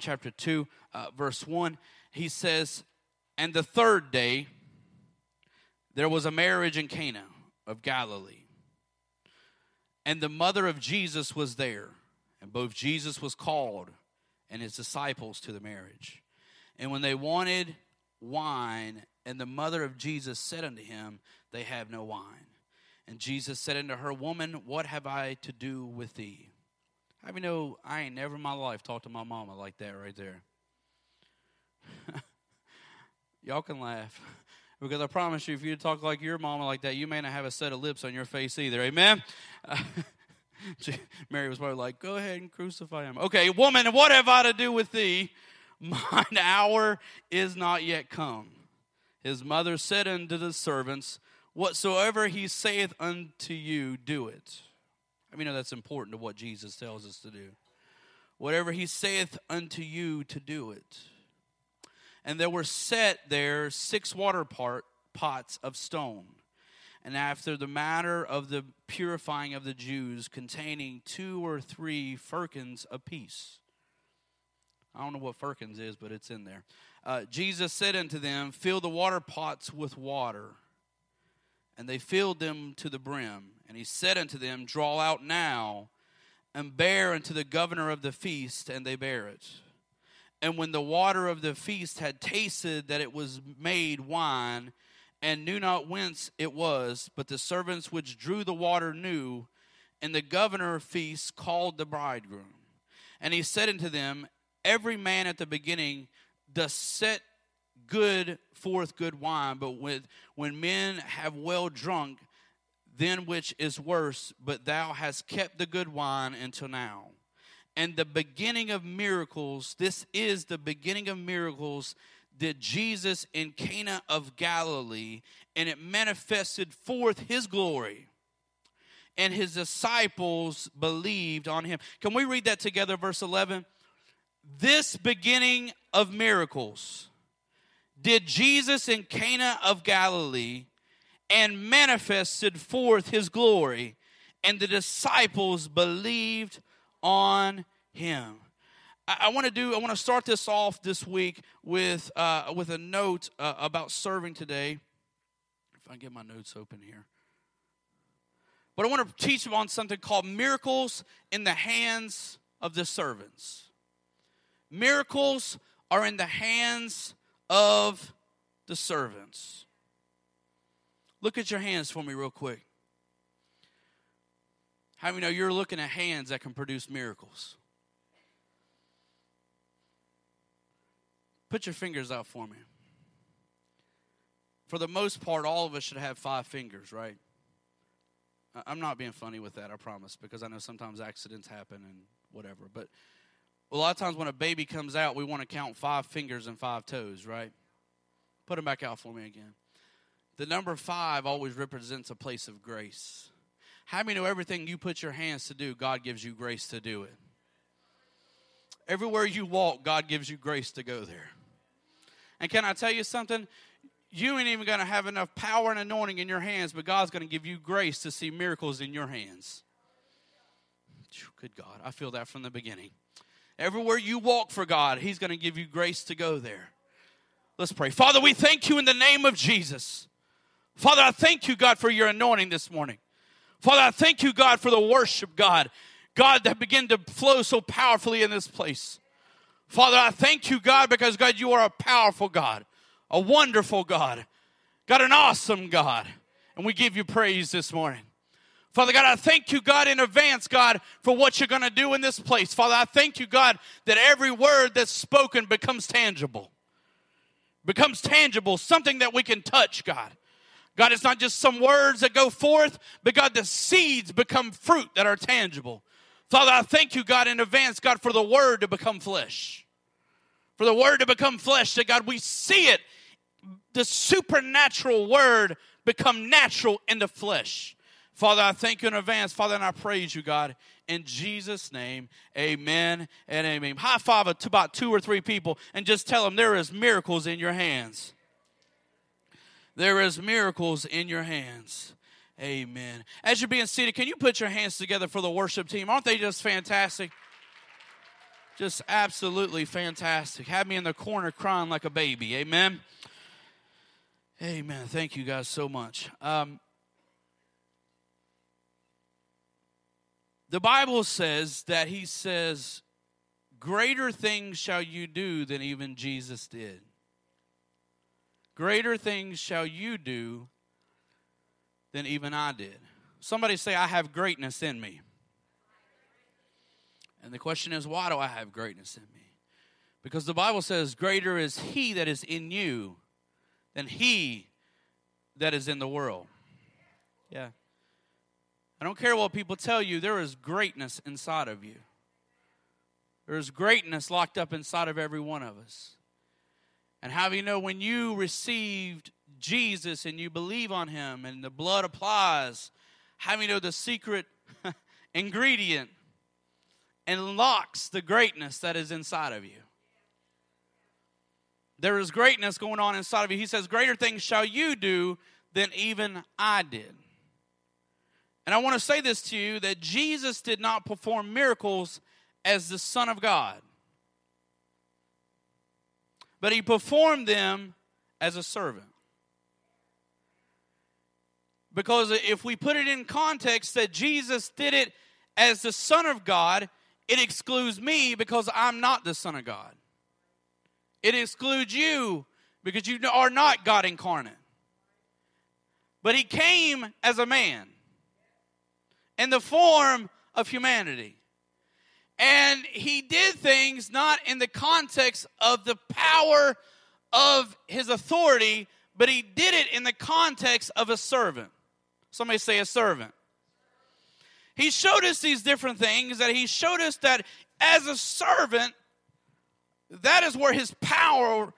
chapter 2, uh, verse 1, he says, And the third day, there was a marriage in Cana of Galilee. And the mother of Jesus was there. And both Jesus was called and his disciples to the marriage. And when they wanted wine, and the mother of Jesus said unto him, They have no wine. And Jesus said unto her, Woman, what have I to do with thee? How you know I ain't never in my life talked to my mama like that right there? Y'all can laugh. Because I promise you, if you talk like your mama like that, you may not have a set of lips on your face either. Amen? Mary was probably like, Go ahead and crucify him. Okay, woman, what have I to do with thee? Mine hour is not yet come. His mother said unto the servants, Whatsoever he saith unto you, do it. I mean, that's important to what Jesus tells us to do. Whatever he saith unto you, to do it. And there were set there six water part, pots of stone. And after the matter of the purifying of the Jews, containing two or three firkins apiece. I don't know what firkins is, but it's in there. Uh, Jesus said unto them, Fill the water pots with water. And they filled them to the brim. And he said unto them, Draw out now and bear unto the governor of the feast. And they bear it. And when the water of the feast had tasted that it was made wine, and knew not whence it was, but the servants which drew the water knew, and the governor of feast called the bridegroom. And he said unto them, Every man at the beginning doth set good forth good wine, but when men have well drunk, then which is worse, but thou hast kept the good wine until now. And the beginning of miracles, this is the beginning of miracles, did Jesus in Cana of Galilee, and it manifested forth his glory. And his disciples believed on him. Can we read that together, verse 11? This beginning of miracles did Jesus in Cana of Galilee and manifested forth his glory, and the disciples believed on him. I, I want to do. I want to start this off this week with uh, with a note uh, about serving today. If I get my notes open here. But I want to teach you on something called miracles in the hands of the servants. Miracles are in the hands of the servants. Look at your hands for me, real quick. How many know you're looking at hands that can produce miracles? Put your fingers out for me. For the most part, all of us should have five fingers, right? I'm not being funny with that, I promise, because I know sometimes accidents happen and whatever. But a lot of times when a baby comes out, we want to count five fingers and five toes, right? Put them back out for me again. The number five always represents a place of grace. How many know everything you put your hands to do, God gives you grace to do it? Everywhere you walk, God gives you grace to go there. And can I tell you something? You ain't even going to have enough power and anointing in your hands, but God's going to give you grace to see miracles in your hands. Good God, I feel that from the beginning. Everywhere you walk for God, He's going to give you grace to go there. Let's pray. Father, we thank you in the name of Jesus. Father, I thank you, God, for your anointing this morning. Father, I thank you, God, for the worship, God. God, that begin to flow so powerfully in this place. Father, I thank you, God, because, God, you are a powerful God, a wonderful God, God, an awesome God. And we give you praise this morning. Father God, I thank you, God, in advance, God, for what you're going to do in this place. Father, I thank you, God, that every word that's spoken becomes tangible. Becomes tangible, something that we can touch, God. God, it's not just some words that go forth, but God, the seeds become fruit that are tangible. Father, I thank you, God, in advance, God, for the word to become flesh. For the word to become flesh, that God, we see it, the supernatural word become natural in the flesh. Father, I thank you in advance, Father, and I praise you, God. In Jesus' name, amen and amen. High five to about two or three people and just tell them there is miracles in your hands. There is miracles in your hands. Amen. As you're being seated, can you put your hands together for the worship team? Aren't they just fantastic? Just absolutely fantastic. Had me in the corner crying like a baby. Amen. Amen. Thank you guys so much. Um, the Bible says that He says, Greater things shall you do than even Jesus did. Greater things shall you do than even I did. Somebody say, I have greatness in me. And the question is, why do I have greatness in me? Because the Bible says, Greater is He that is in you than He that is in the world. Yeah. I don't care what people tell you, there is greatness inside of you. There's greatness locked up inside of every one of us. And how do you know when you received Jesus and you believe on him and the blood applies, how do you know the secret ingredient unlocks the greatness that is inside of you? There is greatness going on inside of you. He says, Greater things shall you do than even I did. And I want to say this to you that Jesus did not perform miracles as the Son of God, but he performed them as a servant. Because if we put it in context that Jesus did it as the Son of God, it excludes me because I'm not the Son of God. It excludes you because you are not God incarnate. But he came as a man in the form of humanity. And he did things not in the context of the power of his authority, but he did it in the context of a servant. Somebody say a servant. He showed us these different things that he showed us that as a servant, that is where his power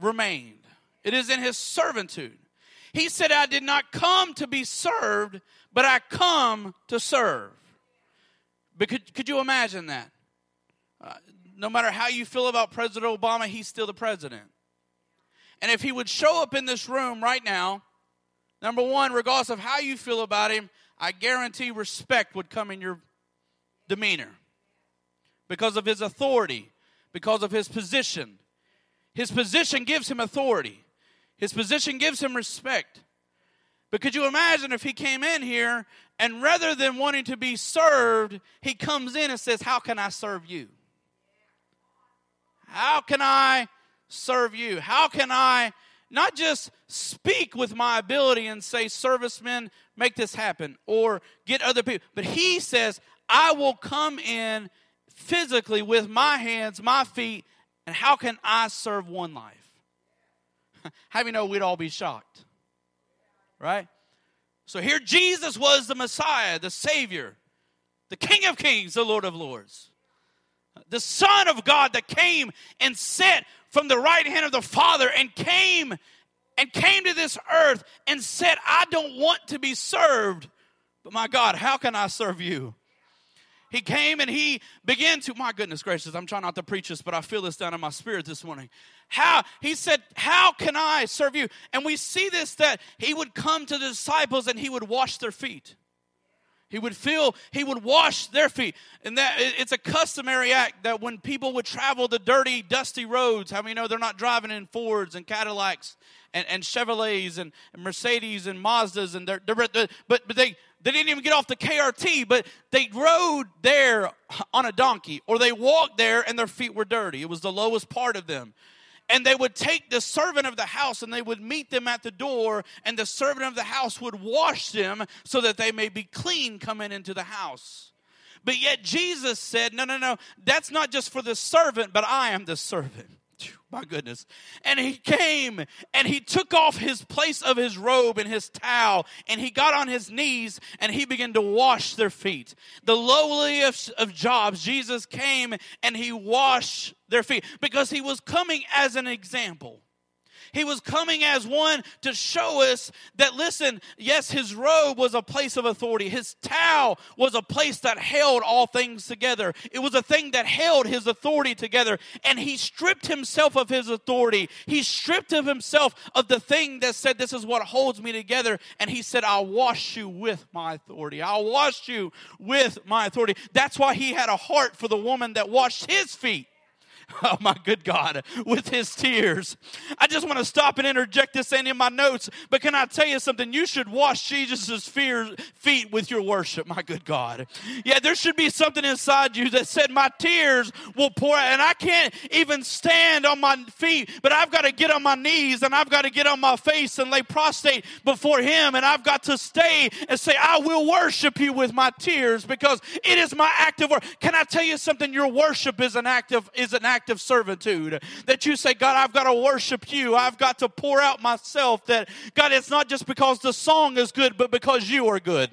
remained. It is in his servitude. He said, I did not come to be served, but I come to serve. But could, could you imagine that? Uh, no matter how you feel about President Obama, he's still the president. And if he would show up in this room right now, number one, regardless of how you feel about him, I guarantee respect would come in your demeanor because of his authority, because of his position. His position gives him authority, his position gives him respect. But could you imagine if he came in here and rather than wanting to be served, he comes in and says, How can I serve you? How can I serve you? How can I not just speak with my ability and say, Servicemen, make this happen, or get other people, but he says, I will come in physically with my hands, my feet, and how can I serve one life? How do you know we'd all be shocked? Right? So here Jesus was the Messiah, the Savior, the King of Kings, the Lord of Lords. The Son of God that came and sat from the right hand of the Father and came and came to this earth and said, I don't want to be served, but my God, how can I serve you? He came and he began to, my goodness gracious, I'm trying not to preach this, but I feel this down in my spirit this morning. How, he said, How can I serve you? And we see this that he would come to the disciples and he would wash their feet. He would feel, he would wash their feet. And that it's a customary act that when people would travel the dirty, dusty roads, how many know they're not driving in Fords and Cadillacs and, and Chevrolets and, and Mercedes and Mazdas and they're, they're, but, but they they didn't even get off the KRT, but they rode there on a donkey, or they walked there and their feet were dirty. It was the lowest part of them. And they would take the servant of the house and they would meet them at the door, and the servant of the house would wash them so that they may be clean coming into the house. But yet Jesus said, No, no, no, that's not just for the servant, but I am the servant my goodness. And he came and he took off his place of his robe and his towel and he got on his knees and he began to wash their feet. The lowliest of jobs, Jesus came and he washed their feet because he was coming as an example. He was coming as one to show us that, listen, yes, his robe was a place of authority. His towel was a place that held all things together. It was a thing that held his authority together. And he stripped himself of his authority. He stripped of himself of the thing that said, This is what holds me together. And he said, I'll wash you with my authority. I'll wash you with my authority. That's why he had a heart for the woman that washed his feet. oh my good God, with his tears. I just want to stop and interject this in my notes, but can I tell you something? You should wash Jesus' feet with your worship, my good God. Yeah, there should be something inside you that said, My tears will pour out, and I can't even stand on my feet, but I've got to get on my knees and I've got to get on my face and lay prostrate before Him, and I've got to stay and say, I will worship you with my tears because it is my act of work. Can I tell you something? Your worship is an act of is an act act of servitude. That you say, God, I've got to worship you. I've got to pour out myself. That, God, it's not just because the song is good, but because you are good.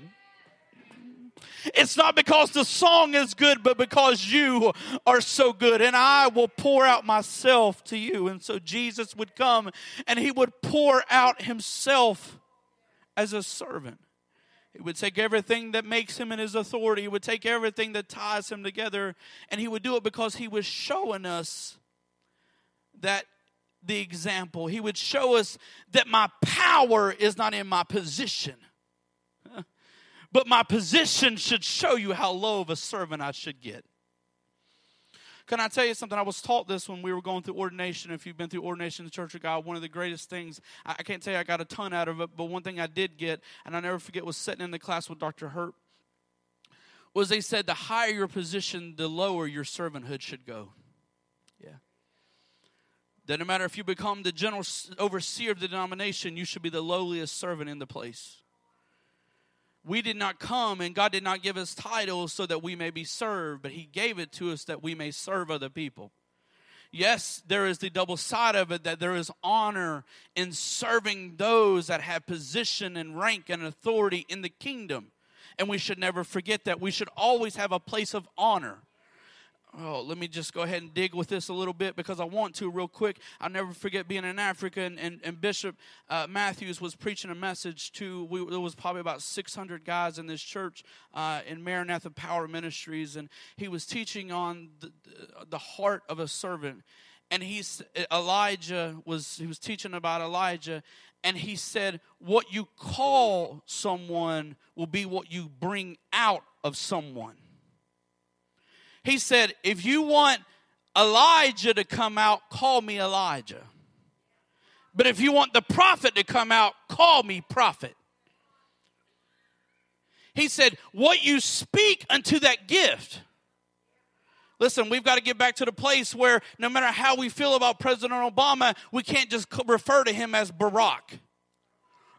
It's not because the song is good, but because you are so good. And I will pour out myself to you. And so Jesus would come and he would pour out himself as a servant. He would take everything that makes him in his authority. He would take everything that ties him together. And he would do it because he was showing us that the example. He would show us that my power is not in my position, but my position should show you how low of a servant I should get. Can I tell you something? I was taught this when we were going through ordination. If you've been through ordination in the Church of God, one of the greatest things, I can't tell you I got a ton out of it, but one thing I did get, and I never forget, was sitting in the class with Dr. Hurt, was they said the higher your position, the lower your servanthood should go. Yeah. That no matter if you become the general overseer of the denomination, you should be the lowliest servant in the place. We did not come and God did not give us titles so that we may be served, but He gave it to us that we may serve other people. Yes, there is the double side of it that there is honor in serving those that have position and rank and authority in the kingdom. And we should never forget that. We should always have a place of honor Oh, let me just go ahead and dig with this a little bit because I want to real quick. I'll never forget being in Africa, and, and, and Bishop uh, Matthews was preaching a message to, we, there was probably about 600 guys in this church uh, in Maranatha Power Ministries, and he was teaching on the, the heart of a servant. And he's, Elijah was, he was teaching about Elijah, and he said, What you call someone will be what you bring out of someone. He said, If you want Elijah to come out, call me Elijah. But if you want the prophet to come out, call me prophet. He said, What you speak unto that gift. Listen, we've got to get back to the place where no matter how we feel about President Obama, we can't just refer to him as Barack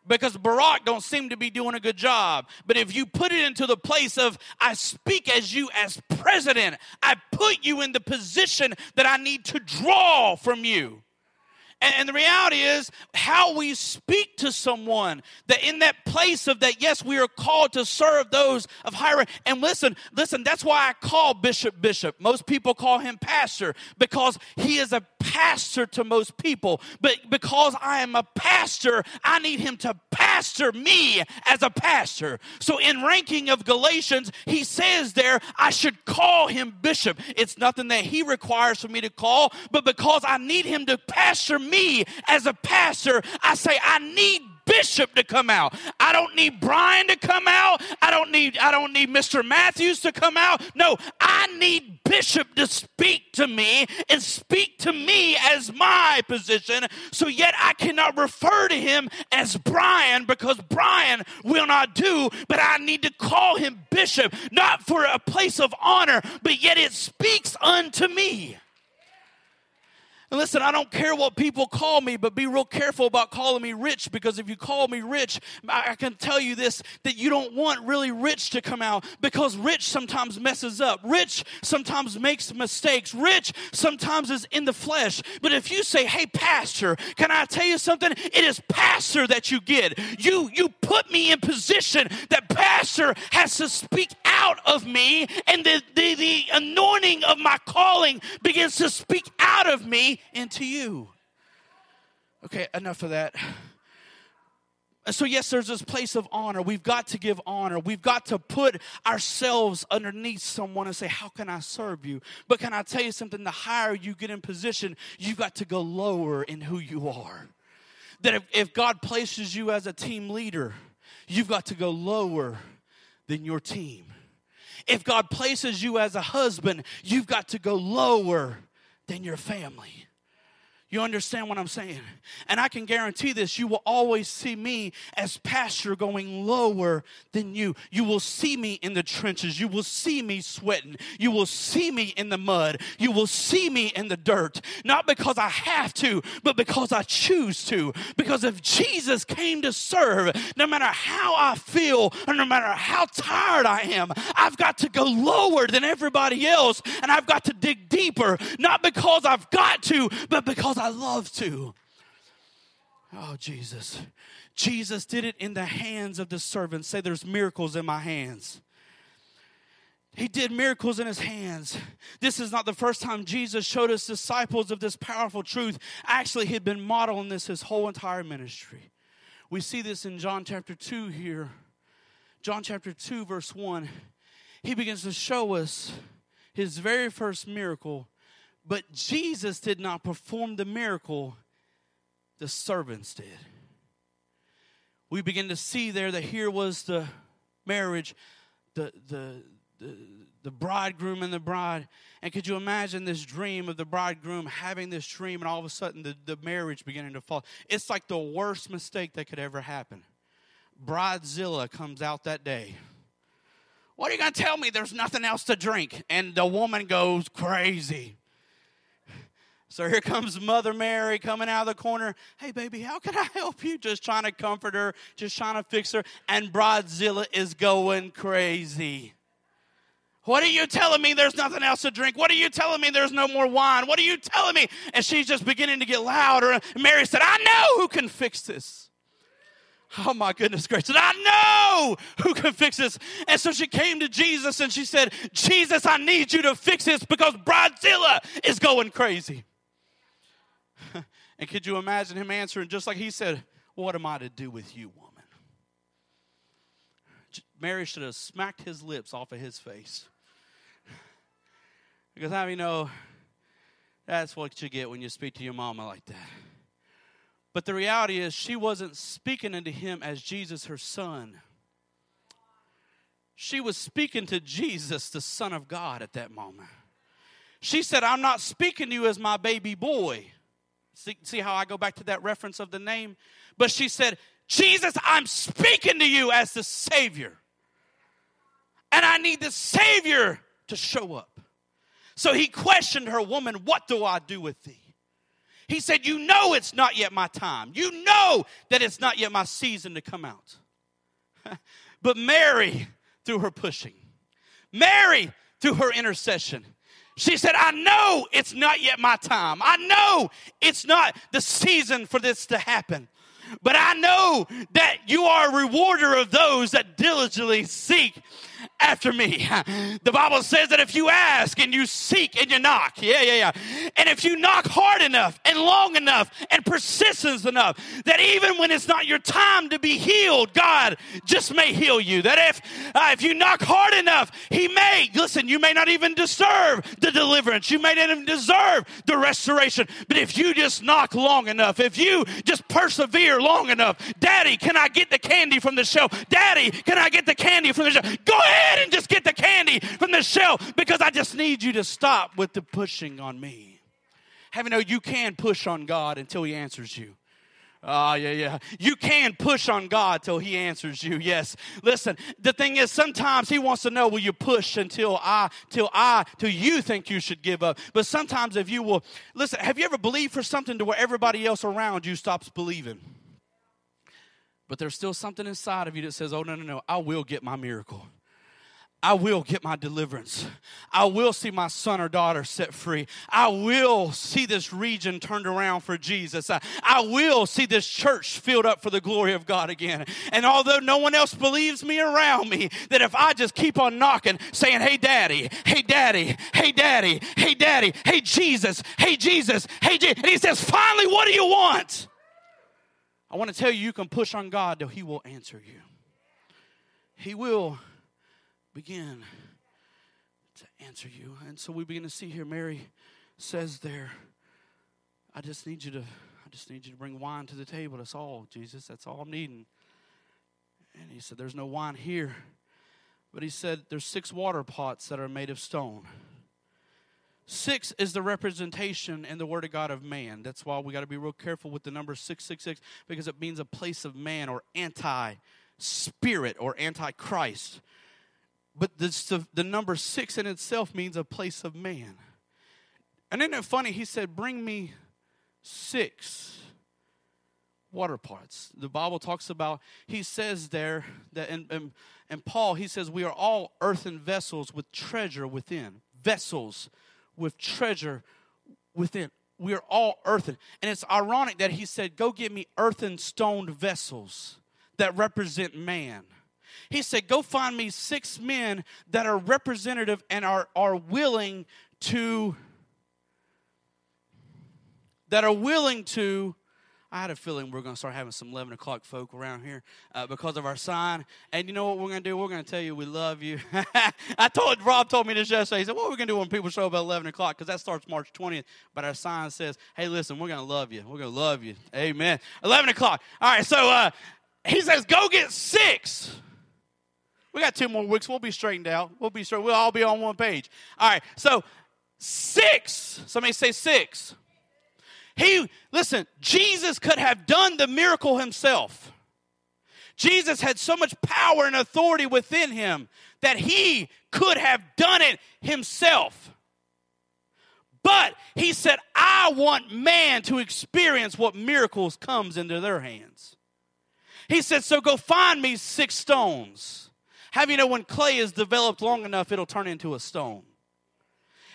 because Barack don't seem to be doing a good job. But if you put it into the place of I speak as you as president, I put you in the position that I need to draw from you. And, the reality is how we speak to someone that in that place of that, yes, we are called to serve those of higher. And listen, listen, that's why I call Bishop Bishop. Most people call him pastor because he is a pastor to most people. But because I am a pastor, I need him to pastor me as a pastor. So in ranking of Galatians, he says there, I should call him bishop. It's nothing that he requires for me to call, but because I need him to pastor me me as a pastor, I say, I need bishop to come out. I don't need Brian to come out. I don't need I don't need Mr. Matthews to come out. No, I need bishop to speak to me and speak to me as my position. So yet I cannot refer to him as Brian because Brian will not do, but I need to call him bishop not for a place of honor, but yet it speaks unto me. And listen, I don't care what people call me, but be real careful about calling me rich because if you call me rich, I can tell you this that you don't want really rich to come out because rich sometimes messes up. Rich sometimes makes mistakes. Rich sometimes is in the flesh. But if you say, hey, pastor, can I tell you something? It is pastor that you get. You, you put me in position that pastor has to speak out of me and the, the, the anointing of my calling begins to speak out of me into you. Okay, enough of that. So, yes, there's this place of honor. We've got to give honor. We've got to put ourselves underneath someone and say, How can I serve you? But can I tell you something? The higher you get in position, you've got to go lower in who you are. That if, if God places you as a team leader, you've got to go lower than your team. If God places you as a husband, you've got to go lower than your family. You understand what I'm saying? And I can guarantee this you will always see me as pastor going lower than you. You will see me in the trenches. You will see me sweating. You will see me in the mud. You will see me in the dirt. Not because I have to, but because I choose to. Because if Jesus came to serve, no matter how I feel or no matter how tired I am, I've got to go lower than everybody else and I've got to dig deeper. Not because I've got to, but because I love to. Oh, Jesus. Jesus did it in the hands of the servants. Say, there's miracles in my hands. He did miracles in his hands. This is not the first time Jesus showed his disciples of this powerful truth. Actually, he'd been modeling this his whole entire ministry. We see this in John chapter 2 here. John chapter 2, verse 1. He begins to show us his very first miracle but Jesus did not perform the miracle, the servants did. We begin to see there that here was the marriage, the, the, the, the bridegroom and the bride. And could you imagine this dream of the bridegroom having this dream and all of a sudden the, the marriage beginning to fall? It's like the worst mistake that could ever happen. Bridezilla comes out that day. What are you going to tell me? There's nothing else to drink. And the woman goes crazy. So here comes Mother Mary coming out of the corner. Hey, baby, how can I help you? Just trying to comfort her, just trying to fix her. And Bridezilla is going crazy. What are you telling me there's nothing else to drink? What are you telling me there's no more wine? What are you telling me? And she's just beginning to get louder. Mary said, I know who can fix this. Oh my goodness gracious. I know who can fix this. And so she came to Jesus and she said, Jesus, I need you to fix this because Bridezilla is going crazy. And could you imagine him answering just like he said, What am I to do with you, woman? Mary should have smacked his lips off of his face. Because how do you know that's what you get when you speak to your mama like that? But the reality is, she wasn't speaking unto him as Jesus, her son. She was speaking to Jesus, the Son of God, at that moment. She said, I'm not speaking to you as my baby boy. See, see how I go back to that reference of the name? But she said, Jesus, I'm speaking to you as the Savior. And I need the Savior to show up. So he questioned her, Woman, what do I do with thee? He said, You know it's not yet my time. You know that it's not yet my season to come out. but Mary, through her pushing, Mary, through her intercession, she said, I know it's not yet my time. I know it's not the season for this to happen. But I know that you are a rewarder of those that diligently seek after me. The Bible says that if you ask and you seek and you knock, yeah, yeah, yeah. And if you knock hard enough and long enough and persistence enough, that even when it's not your time to be healed, God just may heal you. That if uh, if you knock hard enough, He may listen. You may not even deserve the deliverance. You may not even deserve the restoration. But if you just knock long enough, if you just persevere long enough, Daddy, can I get the candy from the shelf? Daddy, can I get the candy from the shelf? Go ahead ahead and just get the candy from the shelf because I just need you to stop with the pushing on me. Have you know you can push on God until He answers you. Oh, yeah, yeah. You can push on God till He answers you. Yes. Listen, the thing is, sometimes He wants to know will you push until I, till I, till you think you should give up. But sometimes if you will, listen, have you ever believed for something to where everybody else around you stops believing? But there's still something inside of you that says, oh, no, no, no, I will get my miracle. I will get my deliverance. I will see my son or daughter set free. I will see this region turned around for Jesus. I, I, will see this church filled up for the glory of God again. And although no one else believes me around me, that if I just keep on knocking, saying, Hey, daddy, hey, daddy, hey, daddy, hey, daddy, hey, Jesus, hey, Jesus, hey, Jesus, and he says, Finally, what do you want? I want to tell you, you can push on God till He will answer you. He will begin to answer you. And so we begin to see here, Mary says there, I just need you to, I just need you to bring wine to the table. That's all, Jesus. That's all I'm needing. And he said, There's no wine here. But he said, There's six water pots that are made of stone. Six is the representation in the Word of God of man. That's why we got to be real careful with the number 666 because it means a place of man or anti spirit or anti Christ. But the, the number six in itself means a place of man. And isn't it funny? He said, Bring me six water pots. The Bible talks about, he says there, that in, in, in Paul, he says, We are all earthen vessels with treasure within. Vessels with treasure within. We are all earthen. And it's ironic that he said, Go get me earthen stoned vessels that represent man. He said, Go find me six men that are representative and are, are willing to, that are willing to I had a feeling we are going to start having some 11 o'clock folk around here uh, because of our sign. And you know what we're going to do? We're going to tell you we love you. I told Rob told me this yesterday. He said, "What are we going to do when people show up at 11 o'clock? Because that starts March 20th." But our sign says, "Hey, listen, we're going to love you. We're going to love you. Amen." 11 o'clock. All right. So uh, he says, "Go get six. We got two more weeks. We'll be straightened out. We'll be straight. We'll all be on one page. All right. So six. Somebody say six. He, listen, Jesus could have done the miracle himself. Jesus had so much power and authority within him that he could have done it himself. But he said, I want man to experience what miracles comes into their hands. He said, So go find me six stones. Have you know when clay is developed long enough, it'll turn into a stone?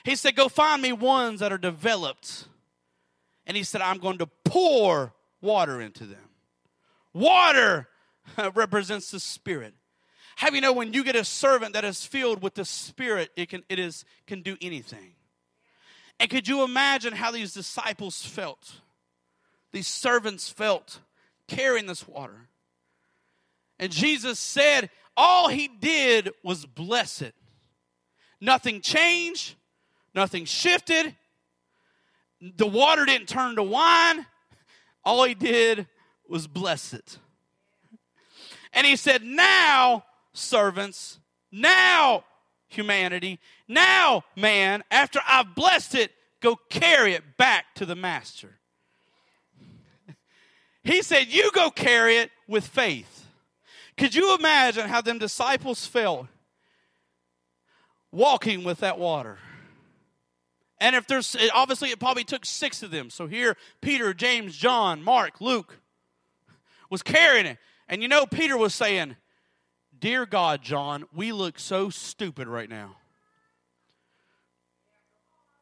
He said, Go find me ones that are developed and he said, I'm going to pour water into them. Water represents the Spirit. Have you know when you get a servant that is filled with the Spirit, it can, it is, can do anything. And could you imagine how these disciples felt? These servants felt carrying this water. And Jesus said, all he did was bless it. Nothing changed, nothing shifted, the water didn't turn to wine. All he did was bless it. And he said, Now, servants, now, humanity, now, man, after I've blessed it, go carry it back to the master. He said, You go carry it with faith. Could you imagine how them disciples felt walking with that water? And if there's, obviously, it probably took six of them. So here, Peter, James, John, Mark, Luke was carrying it. And you know, Peter was saying, Dear God, John, we look so stupid right now.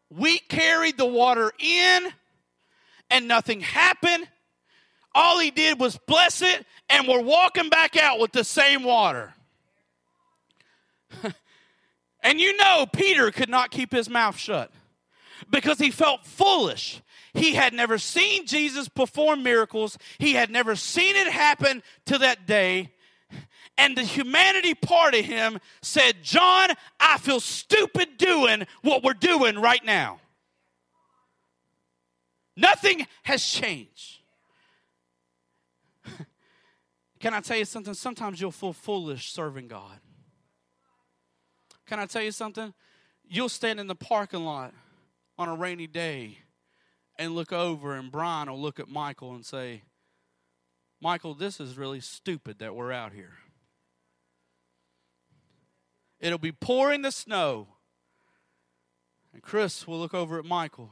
We carried the water in and nothing happened. All he did was bless it, and we're walking back out with the same water. and you know, Peter could not keep his mouth shut because he felt foolish. He had never seen Jesus perform miracles, he had never seen it happen to that day. And the humanity part of him said, John, I feel stupid doing what we're doing right now. Nothing has changed. Can I tell you something? Sometimes you'll feel foolish serving God. Can I tell you something? You'll stand in the parking lot on a rainy day and look over, and Brian will look at Michael and say, Michael, this is really stupid that we're out here. It'll be pouring the snow. And Chris will look over at Michael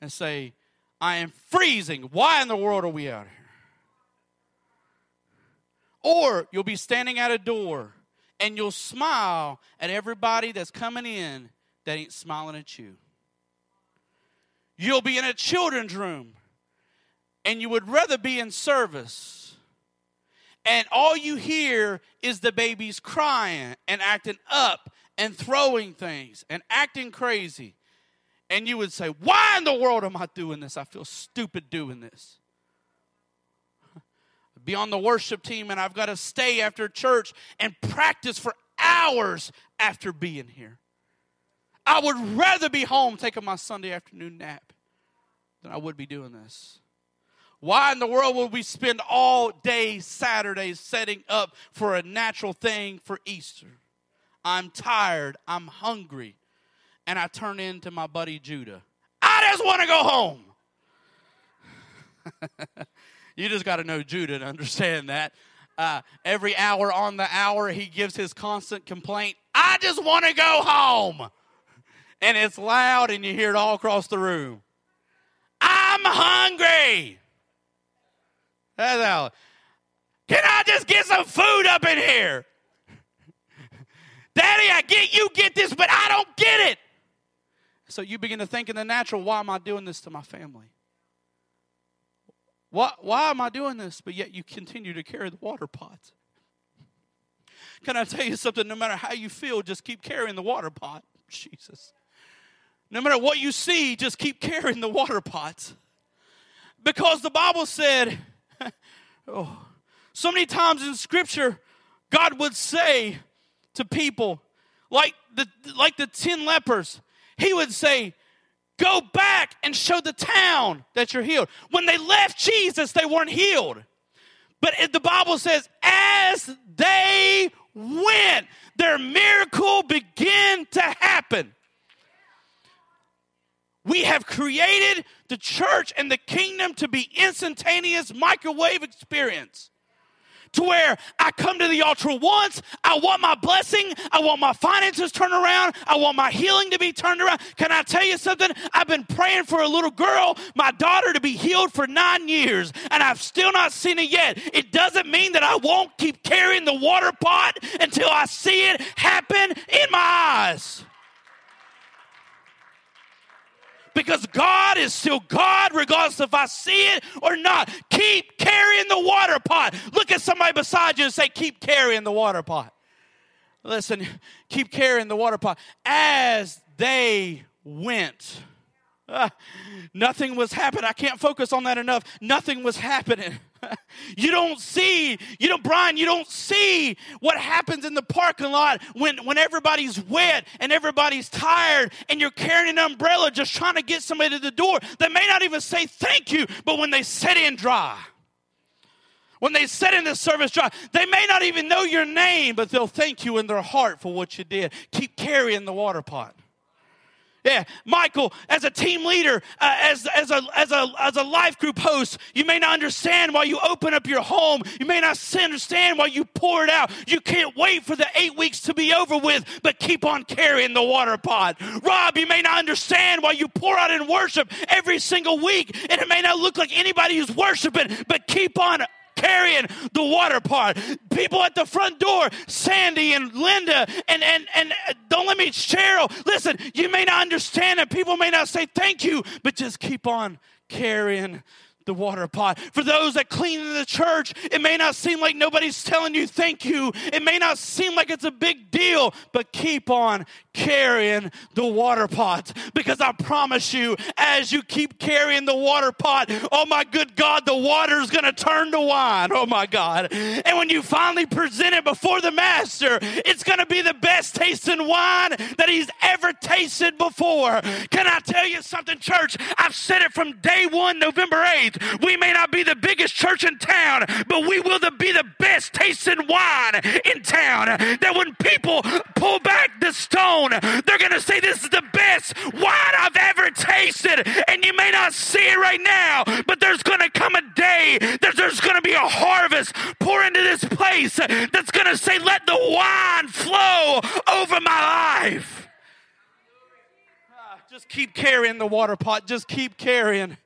and say, I am freezing. Why in the world are we out here? Or you'll be standing at a door and you'll smile at everybody that's coming in that ain't smiling at you. You'll be in a children's room and you would rather be in service. And all you hear is the babies crying and acting up and throwing things and acting crazy. And you would say, Why in the world am I doing this? I feel stupid doing this. Be on the worship team and I've got to stay after church and practice for hours after being here. I would rather be home taking my Sunday afternoon nap than I would be doing this. Why in the world would we spend all day Saturdays setting up for a natural thing for Easter? I'm tired, I'm hungry, and I turn into my buddy Judah. I just want to go home. you just got to know Judah to understand that. Uh, every hour on the hour, he gives his constant complaint I just want to go home. And it's loud, and you hear it all across the room. I'm hungry. That's how. Can I just get some food up in here? Daddy, I get you get this, but I don't get it. So you begin to think in the natural, why am I doing this to my family? Why, why am I doing this? But yet you continue to carry the water pot. Can I tell you something? No matter how you feel, just keep carrying the water pot. Jesus. No matter what you see, just keep carrying the water pots. Because the Bible said, oh, so many times in Scripture, God would say to people, like the, like the 10 lepers, He would say, Go back and show the town that you're healed. When they left Jesus, they weren't healed. But the Bible says, as they went, their miracle began to happen. We have created the church and the kingdom to be instantaneous microwave experience to where I come to the altar once, I want my blessing, I want my finances turned around, I want my healing to be turned around. Can I tell you something? I've been praying for a little girl, my daughter, to be healed for nine years, and I've still not seen it yet. It doesn't mean that I won't keep carrying the water pot until I see it happen in my eyes. Because God is still God, regardless if I see it or not. Keep carrying the water pot. Look at somebody beside you and say, Keep carrying the water pot. Listen, keep carrying the water pot. As they went, uh, nothing was happening. I can't focus on that enough. Nothing was happening. You don't see, you don't, Brian, you don't see what happens in the parking lot when, when everybody's wet and everybody's tired and you're carrying an umbrella just trying to get somebody to the door. They may not even say thank you, but when they sit in dry, when they sit in the service dry, they may not even know your name, but they'll thank you in their heart for what you did. Keep carrying the water pot. Yeah, Michael, as a team leader, uh, as, as, a, as, a, as a life group host, you may not understand why you open up your home. You may not understand why you pour it out. You can't wait for the eight weeks to be over with, but keep on carrying the water pot. Rob, you may not understand why you pour out in worship every single week, and it may not look like anybody who's worshiping, but keep on carrying the water part. People at the front door, Sandy and Linda, and, and, and uh, don't let me, Cheryl, listen, you may not understand it. People may not say thank you, but just keep on carrying the water pot. For those that clean in the church, it may not seem like nobody's telling you thank you. It may not seem like it's a big deal, but keep on carrying the water pot because I promise you, as you keep carrying the water pot, oh my good God, the water is going to turn to wine. Oh my God. And when you finally present it before the master, it's going to be the best tasting wine that he's ever tasted before. Can I tell you something, church? I've said it from day one, November 8th. We may not be the biggest church in town, but we will be the best tasting wine in town. That when people pull back the stone, they're going to say, This is the best wine I've ever tasted. And you may not see it right now, but there's going to come a day that there's going to be a harvest pour into this place that's going to say, Let the wine flow over my life. Ah, just keep carrying the water pot. Just keep carrying.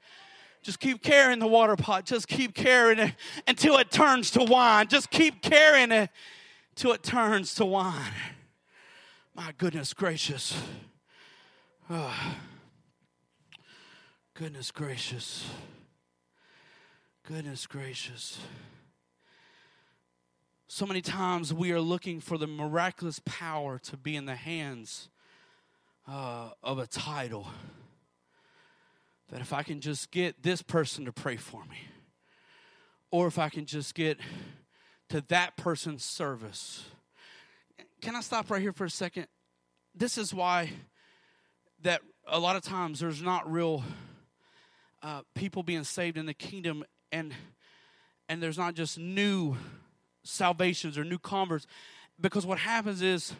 Just keep carrying the water pot. Just keep carrying it until it turns to wine. Just keep carrying it till it turns to wine. My goodness gracious. Oh. Goodness gracious. Goodness gracious. So many times we are looking for the miraculous power to be in the hands uh, of a title. That if I can just get this person to pray for me, or if I can just get to that person's service. Can I stop right here for a second? This is why that a lot of times there's not real uh, people being saved in the kingdom and and there's not just new salvations or new converts because what happens is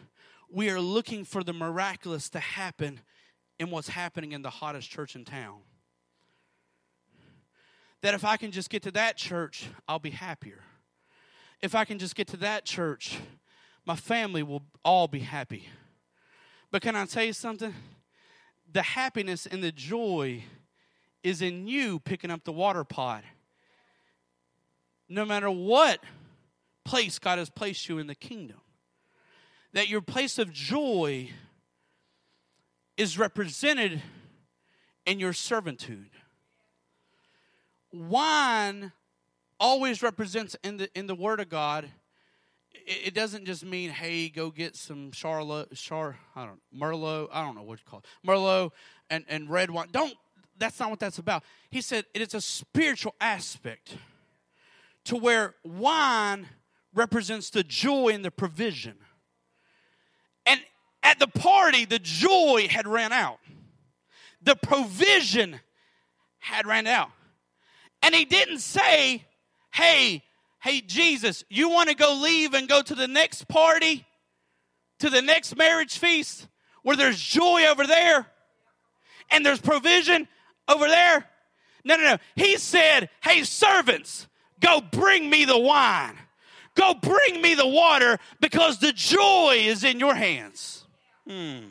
we are looking for the miraculous to happen in what's happening in the hottest church in town that if I can just get to that church, I'll be happier. If I can just get to that church, my family will all be happy. But can I tell you something? The happiness and the joy is in you picking up the water pot. No matter what place God has placed you in the kingdom, that your place of joy is represented in your servitude wine always represents in the in the Word of God. It, it doesn't just mean hey, go get some Charlotte, Char, I don't Merlot. I don't know what you call it, Merlot and and red wine. Don't. That's not what that's about. He said it is a spiritual aspect to where wine represents the joy and the provision. And at the party, the joy had ran out. The provision had ran out. And he didn't say, hey, hey, Jesus, you want to go leave and go to the next party, to the next marriage feast where there's joy over there and there's provision over there? No, no, no. He said, hey, servants, go bring me the wine. Go bring me the water because the joy is in your hands. Hmm.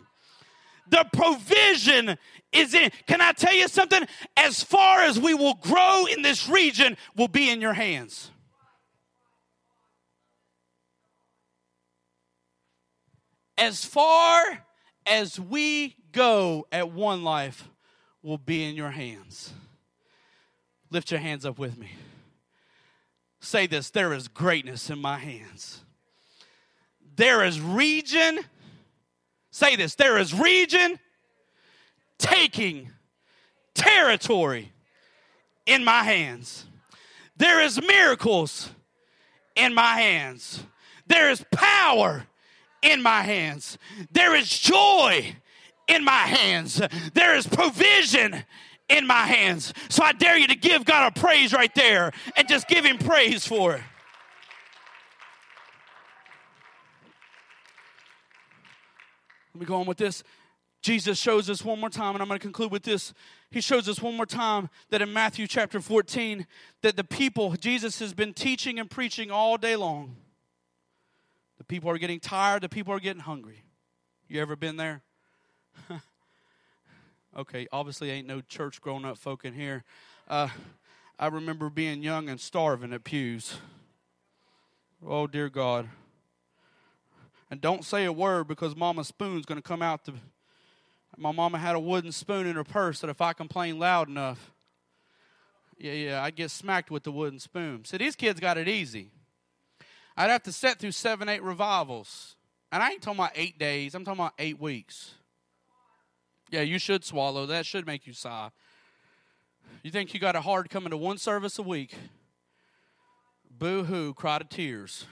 The provision is in. Can I tell you something? As far as we will grow in this region, will be in your hands. As far as we go at one life, will be in your hands. Lift your hands up with me. Say this there is greatness in my hands. There is region. Say this there is region taking territory in my hands. There is miracles in my hands. There is power in my hands. There is joy in my hands. There is provision in my hands. So I dare you to give God a praise right there and just give Him praise for it. Let me go on with this. Jesus shows us one more time, and I'm going to conclude with this. He shows us one more time that in Matthew chapter 14, that the people, Jesus has been teaching and preaching all day long. The people are getting tired, the people are getting hungry. You ever been there? okay, obviously ain't no church grown up folk in here. Uh, I remember being young and starving at pews. Oh dear God. And don't say a word because Mama Spoon's going to come out to my mama had a wooden spoon in her purse that if I complained loud enough, yeah, yeah, I'd get smacked with the wooden spoon. So these kids got it easy. I'd have to set through seven, eight revivals. And I ain't talking about eight days, I'm talking about eight weeks. Yeah, you should swallow. That should make you sigh. You think you got it hard coming to one service a week? Boo hoo, cry to tears.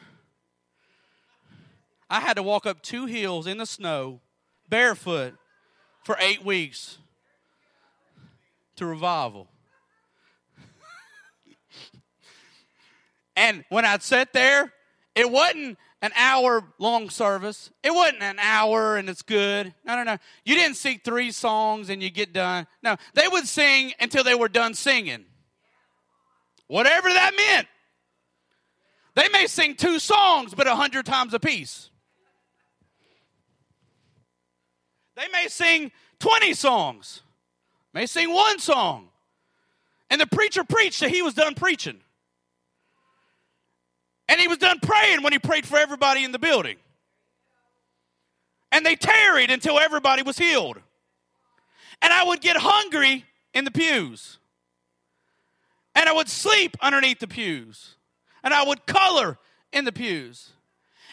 I had to walk up two hills in the snow, barefoot, for eight weeks to revival. and when I'd sit there, it wasn't an hour long service. It wasn't an hour and it's good. No, no, no. You didn't sing three songs and you get done. No, they would sing until they were done singing. Whatever that meant. They may sing two songs, but a hundred times a piece. They may sing 20 songs, may sing one song. And the preacher preached that he was done preaching. And he was done praying when he prayed for everybody in the building. And they tarried until everybody was healed. And I would get hungry in the pews. And I would sleep underneath the pews. And I would color in the pews.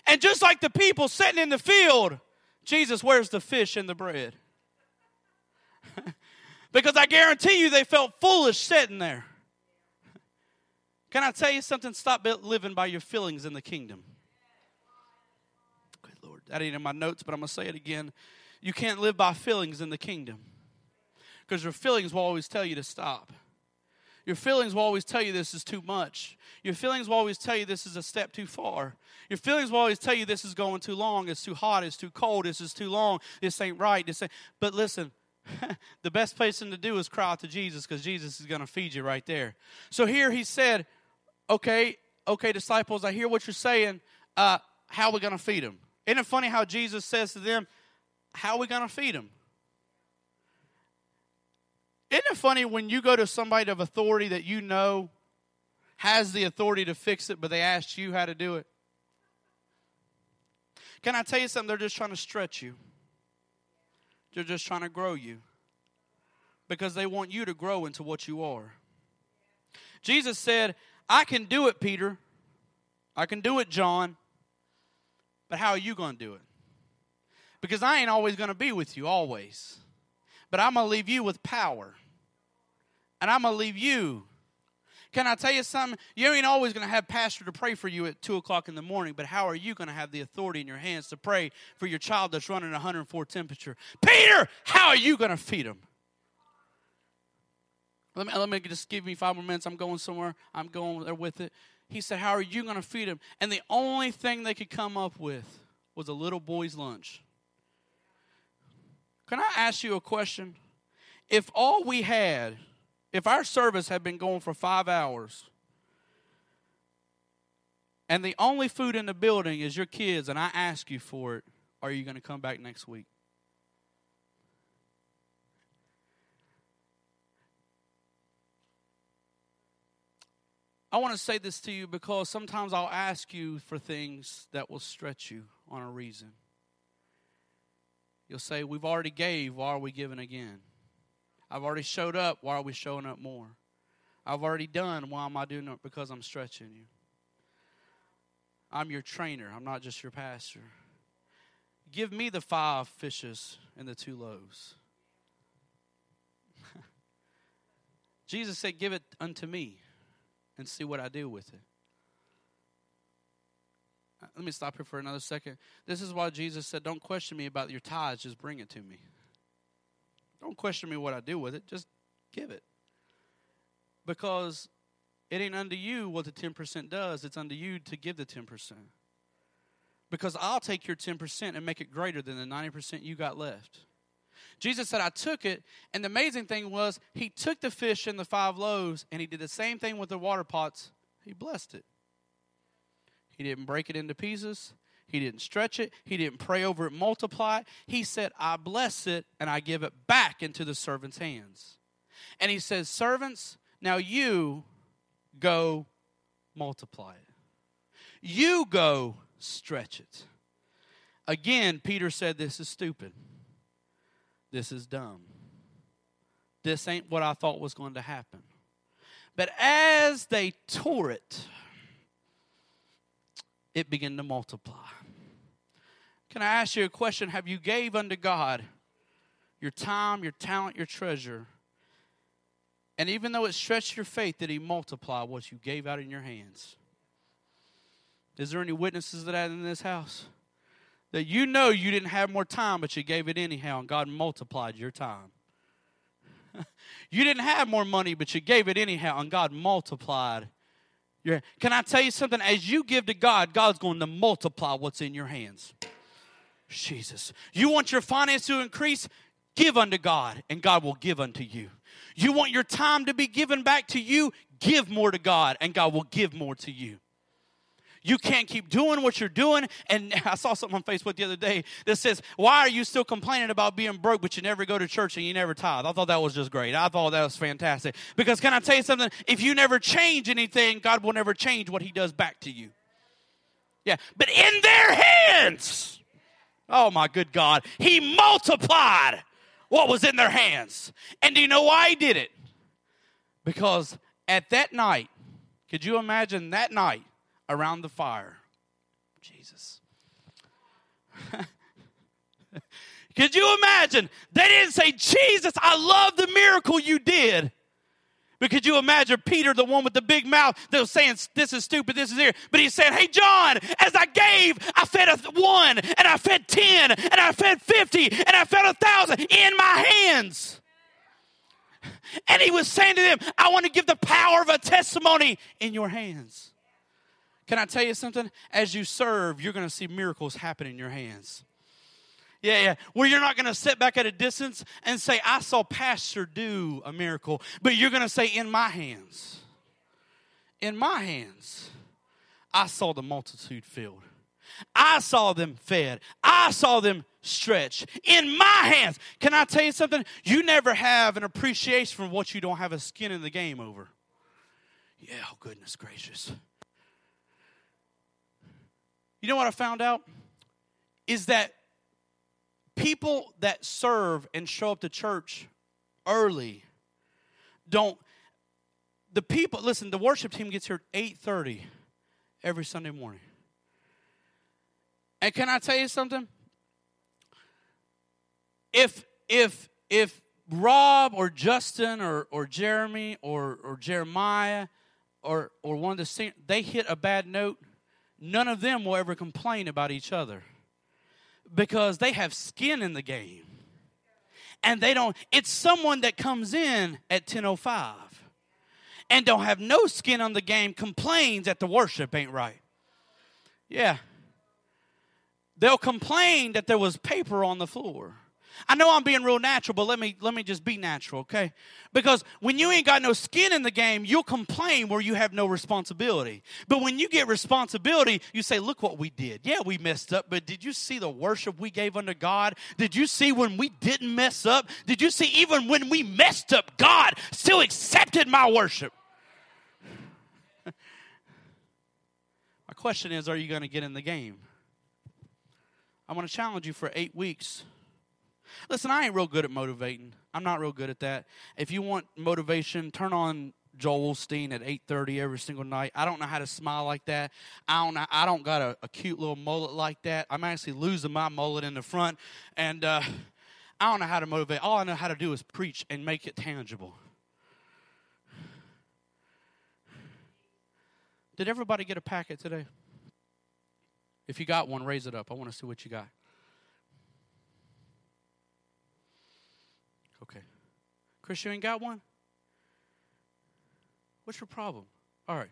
And just like the people sitting in the field, Jesus, where's the fish and the bread? because I guarantee you they felt foolish sitting there. Can I tell you something? Stop living by your feelings in the kingdom. Good Lord. That ain't in my notes, but I'm going to say it again. You can't live by feelings in the kingdom because your feelings will always tell you to stop. Your feelings will always tell you this is too much. Your feelings will always tell you this is a step too far. Your feelings will always tell you this is going too long, it's too hot, it's too cold, this is too long, this ain't right. This ain't. But listen, the best place to do is cry out to Jesus because Jesus is going to feed you right there. So here he said, okay, okay, disciples, I hear what you're saying. Uh, how are we going to feed them? Isn't it funny how Jesus says to them, how are we going to feed them? Isn't it funny when you go to somebody of authority that you know has the authority to fix it, but they ask you how to do it? Can I tell you something? They're just trying to stretch you, they're just trying to grow you because they want you to grow into what you are. Jesus said, I can do it, Peter. I can do it, John. But how are you going to do it? Because I ain't always going to be with you, always. But I'm going to leave you with power. And I'm going to leave you. Can I tell you something? You ain't always going to have pastor to pray for you at 2 o'clock in the morning, but how are you going to have the authority in your hands to pray for your child that's running 104 temperature? Peter, how are you going to feed him? Let me, let me just give me five more minutes. I'm going somewhere. I'm going there with it. He said, How are you going to feed him? And the only thing they could come up with was a little boy's lunch. Can I ask you a question? If all we had, if our service had been going for five hours, and the only food in the building is your kids, and I ask you for it, are you going to come back next week? I want to say this to you because sometimes I'll ask you for things that will stretch you on a reason. You'll say, We've already gave, why are we giving again? I've already showed up, why are we showing up more? I've already done, why am I doing it? Because I'm stretching you. I'm your trainer, I'm not just your pastor. Give me the five fishes and the two loaves. Jesus said, Give it unto me and see what I do with it. Uh, let me stop here for another second. This is why Jesus said, Don't question me about your tithes, just bring it to me. Don't question me what I do with it, just give it. Because it ain't unto you what the 10% does, it's unto you to give the 10%. Because I'll take your 10% and make it greater than the 90% you got left. Jesus said, I took it. And the amazing thing was, he took the fish and the five loaves and he did the same thing with the water pots. He blessed it. He didn't break it into pieces. He didn't stretch it. He didn't pray over it, multiply it. He said, I bless it and I give it back into the servant's hands. And he says, Servants, now you go multiply it. You go stretch it. Again, Peter said, This is stupid. This is dumb. This ain't what I thought was going to happen. But as they tore it, it began to multiply. Can I ask you a question? Have you gave unto God your time, your talent, your treasure? And even though it stretched your faith, did He multiply what you gave out in your hands? Is there any witnesses to that in this house? that you know you didn't have more time, but you gave it anyhow, and God multiplied your time. you didn't have more money, but you gave it anyhow, and God multiplied your. Can I tell you something? As you give to God, God's going to multiply what's in your hands. Jesus. You want your finance to increase? Give unto God, and God will give unto you. You want your time to be given back to you? Give more to God, and God will give more to you. You can't keep doing what you're doing. And I saw something on Facebook the other day that says, Why are you still complaining about being broke, but you never go to church and you never tithe? I thought that was just great. I thought that was fantastic. Because can I tell you something? If you never change anything, God will never change what He does back to you. Yeah. But in their hands, oh my good God, He multiplied what was in their hands. And do you know why He did it? Because at that night, could you imagine that night? around the fire. Jesus. Could you imagine? They didn't say, Jesus, I love the miracle you did. But could you imagine Peter, the one with the big mouth, that was saying, This is stupid, this is here. But he's saying, Hey, John, as I gave, I fed a one, and I fed ten, and I fed fifty, and I fed a thousand in my hands. And he was saying to them, I want to give the power of a testimony in your hands. Can I tell you something? As you serve, you're going to see miracles happen in your hands. Yeah, yeah. Well, you're not going to sit back at a distance and say, I saw Pastor do a miracle, but you're going to say, In my hands, in my hands, I saw the multitude filled. I saw them fed. I saw them stretched. In my hands. Can I tell you something? You never have an appreciation for what you don't have a skin in the game over. Yeah, oh, goodness gracious. You know what I found out? Is that people that serve and show up to church early don't the people listen the worship team gets here at 8.30 every sunday morning. And can i tell you something? If if if rob or justin or or jeremy or or jeremiah or or one of the they hit a bad note none of them will ever complain about each other because they have skin in the game. And they don't, it's someone that comes in at 10.05 and don't have no skin on the game complains that the worship ain't right. Yeah. They'll complain that there was paper on the floor. I know I'm being real natural, but let me let me just be natural, okay? Because when you ain't got no skin in the game, you'll complain where you have no responsibility. But when you get responsibility, you say, "Look what we did. Yeah, we messed up, but did you see the worship we gave unto God? Did you see when we didn't mess up? Did you see even when we messed up, God still accepted my worship?" my question is, are you going to get in the game? I'm going to challenge you for 8 weeks Listen, I ain't real good at motivating. I'm not real good at that. If you want motivation, turn on Joel Osteen at 8:30 every single night. I don't know how to smile like that. I don't. I don't got a, a cute little mullet like that. I'm actually losing my mullet in the front, and uh, I don't know how to motivate. All I know how to do is preach and make it tangible. Did everybody get a packet today? If you got one, raise it up. I want to see what you got. Chris, you ain't got one? What's your problem? All right.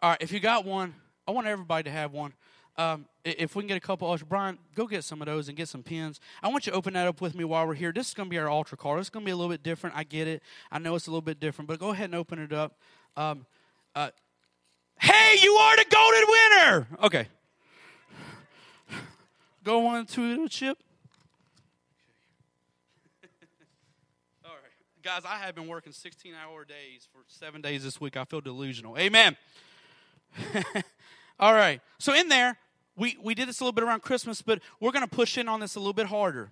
All right, if you got one, I want everybody to have one. Um, if we can get a couple, ultra, Brian, go get some of those and get some pins. I want you to open that up with me while we're here. This is going to be our altar call. It's going to be a little bit different. I get it. I know it's a little bit different, but go ahead and open it up. Um, uh, hey, you are the golden winner. Okay. Go on to the chip. Guys, I have been working 16 hour days for seven days this week. I feel delusional. Amen. All right. So, in there, we, we did this a little bit around Christmas, but we're going to push in on this a little bit harder.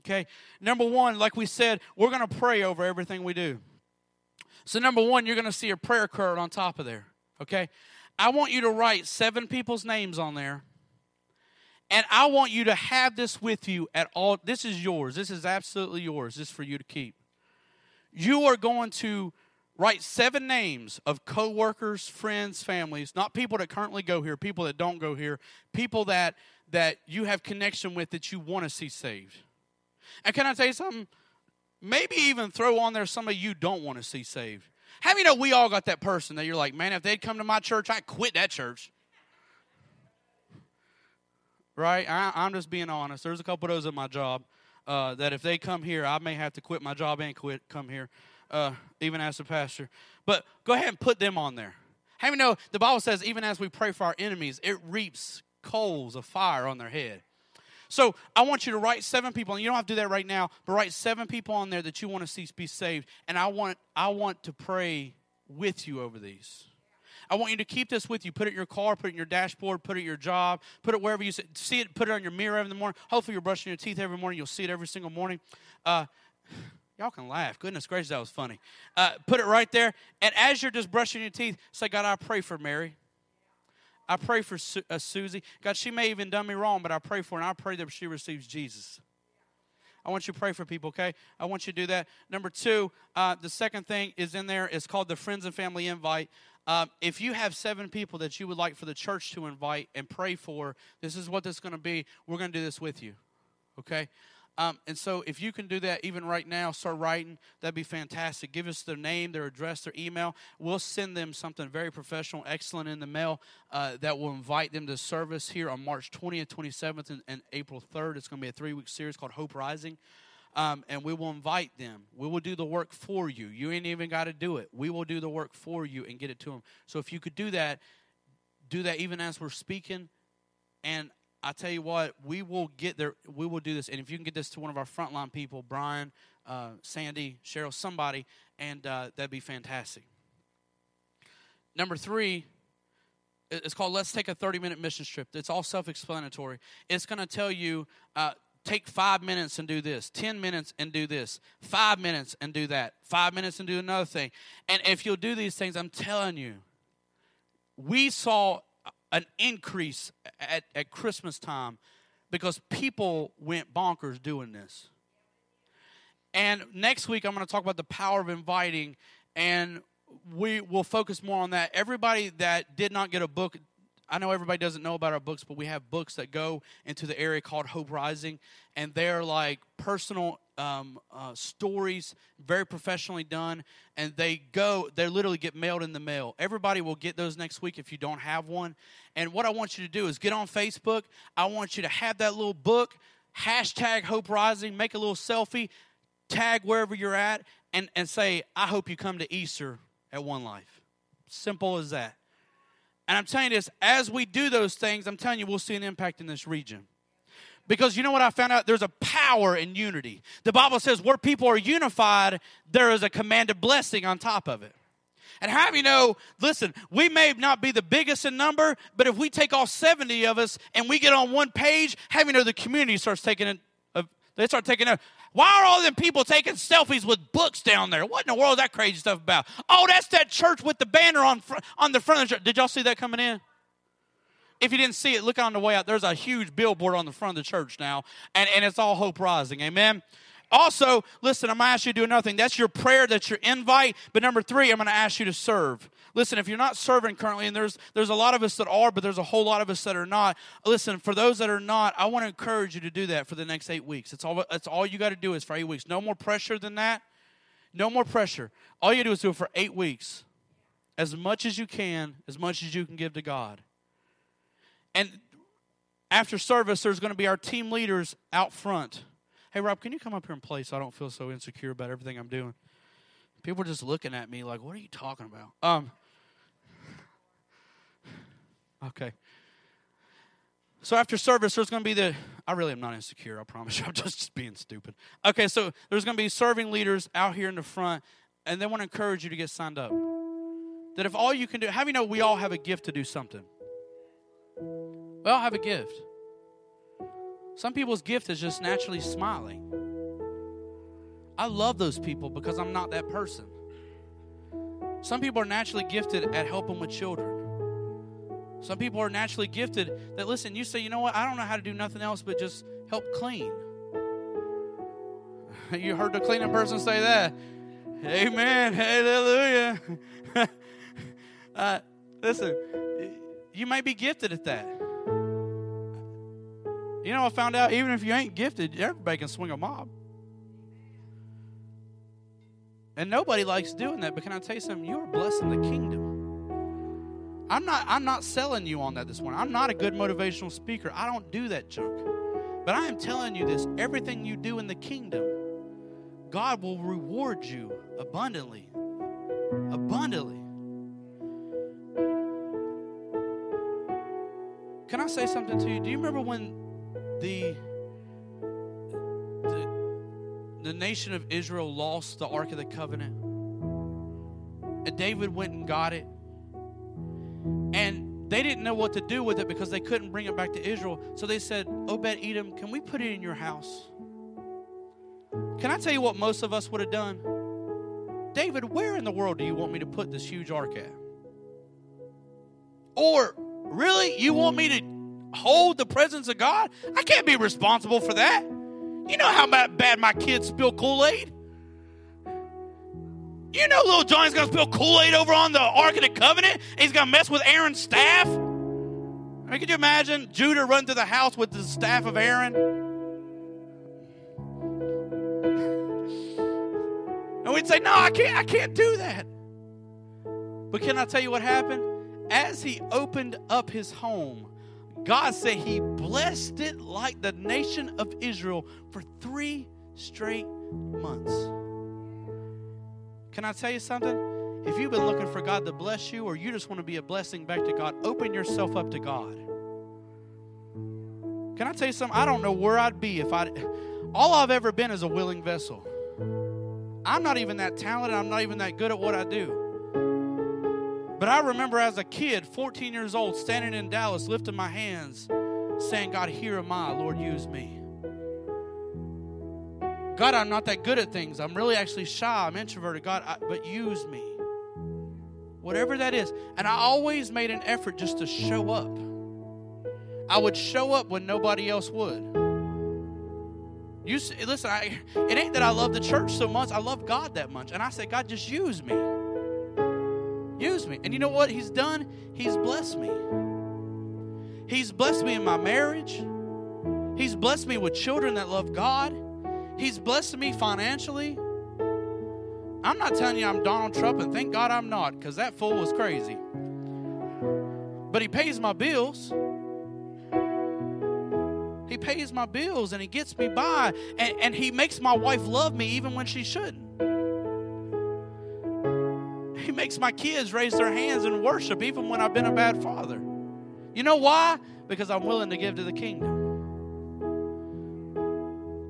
Okay. Number one, like we said, we're going to pray over everything we do. So, number one, you're going to see a prayer card on top of there. Okay. I want you to write seven people's names on there. And I want you to have this with you at all. This is yours. This is absolutely yours. This is for you to keep you are going to write seven names of coworkers, friends, families, not people that currently go here, people that don't go here, people that that you have connection with that you want to see saved. And can I tell you something? Maybe even throw on there somebody you don't want to see saved. How you know we all got that person that you're like, man, if they'd come to my church, I'd quit that church. Right? I, I'm just being honest. There's a couple of those at my job uh, that if they come here, I may have to quit my job and quit come here, uh, even as a pastor. But go ahead and put them on there. How many know the Bible says even as we pray for our enemies, it reaps coals of fire on their head. So I want you to write seven people, and you don't have to do that right now, but write seven people on there that you want to see be saved. And I want I want to pray with you over these. I want you to keep this with you. Put it in your car, put it in your dashboard, put it in your job, put it wherever you see it, put it on your mirror every morning. Hopefully, you're brushing your teeth every morning. You'll see it every single morning. Uh, y'all can laugh. Goodness gracious, that was funny. Uh, put it right there. And as you're just brushing your teeth, say, God, I pray for Mary. I pray for Su- uh, Susie. God, she may even done me wrong, but I pray for her, and I pray that she receives Jesus. I want you to pray for people, okay? I want you to do that. Number two, uh, the second thing is in there. It's called the Friends and Family Invite. Um, if you have seven people that you would like for the church to invite and pray for, this is what this is going to be. We're going to do this with you, okay? Um, and so, if you can do that even right now, start writing, that'd be fantastic. Give us their name, their address, their email. We'll send them something very professional, excellent in the mail uh, that will invite them to service here on March 20th, 27th, and, and April 3rd. It's going to be a three week series called Hope Rising. Um, and we will invite them. We will do the work for you. You ain't even got to do it. We will do the work for you and get it to them. So, if you could do that, do that even as we're speaking. And I tell you what, we will get there. We will do this, and if you can get this to one of our frontline people, Brian, uh, Sandy, Cheryl, somebody, and uh, that'd be fantastic. Number three, it's called "Let's Take a 30-Minute Mission Trip." It's all self-explanatory. It's going to tell you. Uh, take five minutes and do this, 10 minutes and do this, five minutes and do that, five minutes and do another thing. And if you'll do these things, I'm telling you, we saw an increase at, at Christmas time because people went bonkers doing this. And next week, I'm going to talk about the power of inviting, and we will focus more on that. Everybody that did not get a book I know everybody doesn't know about our books, but we have books that go into the area called Hope Rising, and they're like personal um, uh, stories, very professionally done, and they go, they literally get mailed in the mail. Everybody will get those next week if you don't have one. And what I want you to do is get on Facebook. I want you to have that little book, hashtag Hope Rising, make a little selfie, tag wherever you're at, and, and say, I hope you come to Easter at One Life. Simple as that. And I'm telling you this, as we do those things, I'm telling you, we'll see an impact in this region. Because you know what I found out? There's a power in unity. The Bible says where people are unified, there is a commanded blessing on top of it. And how you know, listen, we may not be the biggest in number, but if we take all 70 of us and we get on one page, how you know the community starts taking it, uh, they start taking it. Why are all them people taking selfies with books down there? What in the world is that crazy stuff about? Oh, that's that church with the banner on fr- on the front of the church. Did y'all see that coming in? If you didn't see it, look on the way out. There's a huge billboard on the front of the church now, and, and it's all hope rising. Amen. Also, listen, I'm going to ask you to do another thing. That's your prayer, that's your invite. But number three, I'm going to ask you to serve. Listen, if you're not serving currently, and there's there's a lot of us that are, but there's a whole lot of us that are not. Listen, for those that are not, I want to encourage you to do that for the next eight weeks. It's all that's all you got to do is for eight weeks. No more pressure than that. No more pressure. All you do is do it for eight weeks. As much as you can, as much as you can give to God. And after service, there's going to be our team leaders out front Hey, Rob, can you come up here and play so I don't feel so insecure about everything I'm doing? People are just looking at me like, what are you talking about? Um, okay. So after service, there's going to be the. I really am not insecure. I promise you. I'm just, just being stupid. Okay, so there's going to be serving leaders out here in the front, and they want to encourage you to get signed up. That if all you can do, how do you know we all have a gift to do something? We all have a gift. Some people's gift is just naturally smiling. I love those people because I'm not that person. Some people are naturally gifted at helping with children. Some people are naturally gifted that, listen, you say, you know what, I don't know how to do nothing else but just help clean. You heard the cleaning person say that. Amen. Hallelujah. uh, listen, you might be gifted at that. You know, I found out even if you ain't gifted, everybody can swing a mop. And nobody likes doing that. But can I tell you something? You are blessing the kingdom. I'm not, I'm not selling you on that this morning. I'm not a good motivational speaker. I don't do that junk. But I am telling you this everything you do in the kingdom, God will reward you abundantly. Abundantly. Can I say something to you? Do you remember when the, the, the nation of Israel lost the Ark of the Covenant. And David went and got it. And they didn't know what to do with it because they couldn't bring it back to Israel. So they said, Obed Edom, can we put it in your house? Can I tell you what most of us would have done? David, where in the world do you want me to put this huge ark at? Or, really, you want me to hold the presence of God? I can't be responsible for that. You know how bad my kids spill Kool Aid? You know little Johnny's going to spill Kool Aid over on the Ark of the Covenant? he's going to mess with Aaron's staff? I mean, could you imagine Judah run to the house with the staff of Aaron? And we'd say, No, I can't, I can't do that. But can I tell you what happened? As he opened up his home, God said he blessed it like the nation of Israel for three straight months. Can I tell you something? If you've been looking for God to bless you or you just want to be a blessing back to God, open yourself up to God. Can I tell you something? I don't know where I'd be if I all I've ever been is a willing vessel. I'm not even that talented, I'm not even that good at what I do. But I remember as a kid, 14 years old, standing in Dallas, lifting my hands, saying, God, here am I, Lord, use me. God, I'm not that good at things. I'm really actually shy. I'm introverted. God, I, but use me. Whatever that is. And I always made an effort just to show up. I would show up when nobody else would. You listen, I, it ain't that I love the church so much. I love God that much. And I say, God, just use me. Use me. And you know what He's done? He's blessed me. He's blessed me in my marriage. He's blessed me with children that love God. He's blessed me financially. I'm not telling you I'm Donald Trump, and thank God I'm not, because that fool was crazy. But he pays my bills. He pays my bills and he gets me by, and, and he makes my wife love me even when she shouldn't. He makes my kids raise their hands and worship even when I've been a bad father. You know why? Because I'm willing to give to the kingdom.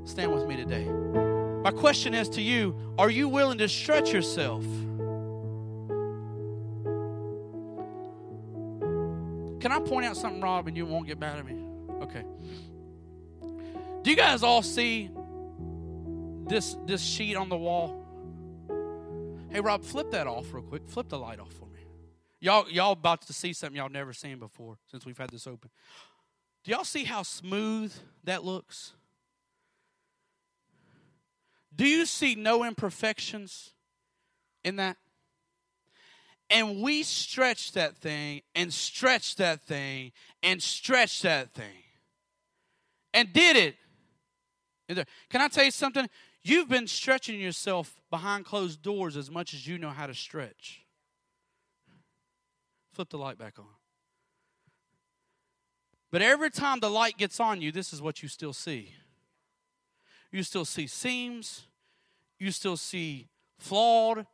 Stand with me today. My question is to you Are you willing to stretch yourself? Can I point out something, Rob, and you won't get mad at me? Okay. Do you guys all see this this sheet on the wall? Hey, Rob, flip that off real quick. Flip the light off for me. Y'all, y'all about to see something y'all never seen before since we've had this open. Do y'all see how smooth that looks? Do you see no imperfections in that? And we stretch that thing and stretch that thing and stretch that thing and did it. Can I tell you something? You've been stretching yourself behind closed doors as much as you know how to stretch. Flip the light back on. But every time the light gets on you, this is what you still see. You still see seams. You still see flawed.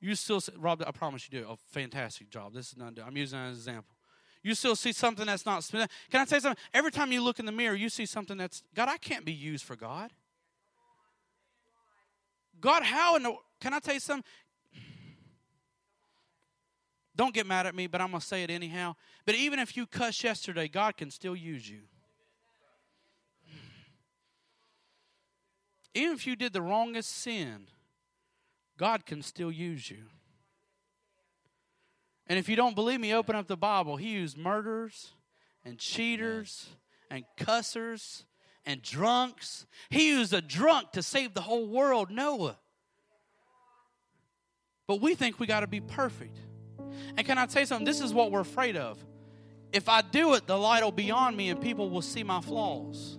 You still see, Rob, I promise you do a fantastic job. This is not, I'm using an example. You still see something that's not, can I you something? Every time you look in the mirror, you see something that's, God, I can't be used for God. God, how in the can I tell you something? Don't get mad at me, but I'm going to say it anyhow. But even if you cuss yesterday, God can still use you. Even if you did the wrongest sin, God can still use you. And if you don't believe me, open up the Bible. He used murderers and cheaters and cussers and drunks. He used a drunk to save the whole world, Noah. But we think we got to be perfect. And can I tell you something? This is what we're afraid of. If I do it, the light will be on me and people will see my flaws.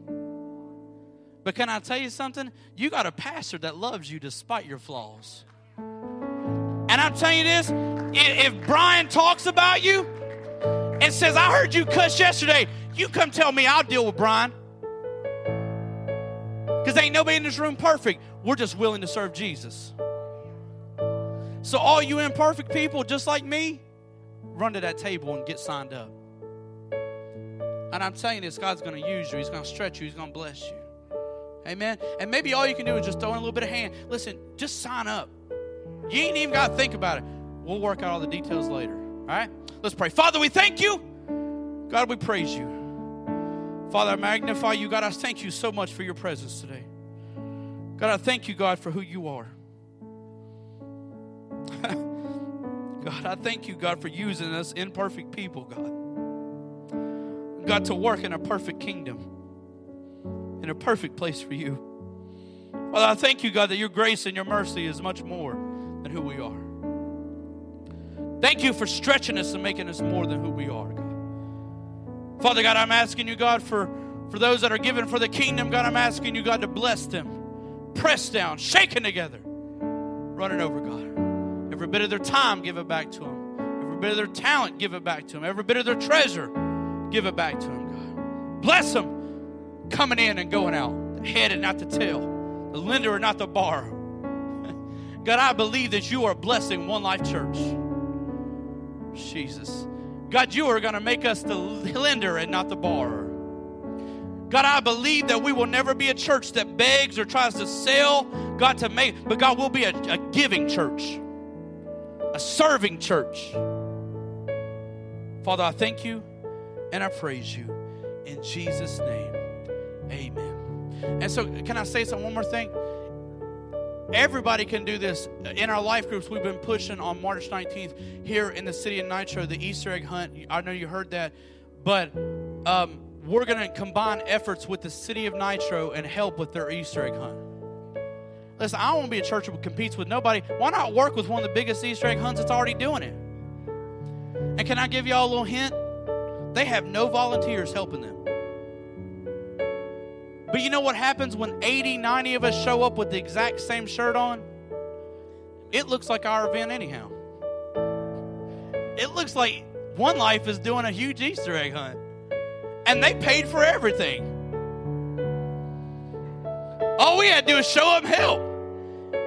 But can I tell you something? You got a pastor that loves you despite your flaws. And I'm telling you this if Brian talks about you and says, I heard you cuss yesterday, you come tell me, I'll deal with Brian. Because ain't nobody in this room perfect. We're just willing to serve Jesus. So, all you imperfect people, just like me, run to that table and get signed up. And I'm telling you this God's going to use you, He's going to stretch you, He's going to bless you. Amen. And maybe all you can do is just throw in a little bit of hand. Listen, just sign up. You ain't even got to think about it. We'll work out all the details later. All right? Let's pray. Father, we thank you. God, we praise you. Father, I magnify you. God, I thank you so much for your presence today. God, I thank you, God, for who you are. God, I thank you, God, for using us imperfect people, God. God, to work in a perfect kingdom, in a perfect place for you. Father, I thank you, God, that your grace and your mercy is much more than who we are. Thank you for stretching us and making us more than who we are. Father God, I'm asking you, God, for, for those that are given for the kingdom, God, I'm asking you, God, to bless them. Pressed down, shaken together, running over, God. Every bit of their time, give it back to them. Every bit of their talent, give it back to them. Every bit of their treasure, give it back to them, God. Bless them coming in and going out, the head and not the tail, the lender and not the borrower. God, I believe that you are blessing One Life Church. Jesus. God, you are going to make us the lender and not the borrower. God, I believe that we will never be a church that begs or tries to sell, God, to make, but God, we'll be a, a giving church, a serving church. Father, I thank you and I praise you in Jesus' name. Amen. And so, can I say some one more thing? Everybody can do this. In our life groups, we've been pushing on March 19th here in the city of Nitro, the Easter egg hunt. I know you heard that, but um, we're going to combine efforts with the city of Nitro and help with their Easter egg hunt. Listen, I don't want to be a church that competes with nobody. Why not work with one of the biggest Easter egg hunts that's already doing it? And can I give y'all a little hint? They have no volunteers helping them. But you know what happens when 80, 90 of us show up with the exact same shirt on? It looks like our event, anyhow. It looks like One Life is doing a huge Easter egg hunt. And they paid for everything. All we had to do is show up help.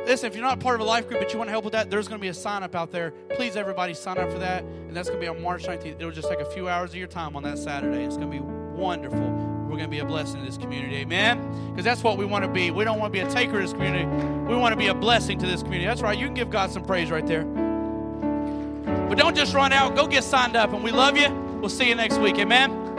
Listen, if you're not part of a life group but you want to help with that, there's going to be a sign up out there. Please, everybody, sign up for that. And that's going to be on March 19th. It'll just take a few hours of your time on that Saturday. It's going to be wonderful we're going to be a blessing to this community. Amen? Because that's what we want to be. We don't want to be a taker of this community. We want to be a blessing to this community. That's right. You can give God some praise right there. But don't just run out. Go get signed up. And we love you. We'll see you next week. Amen?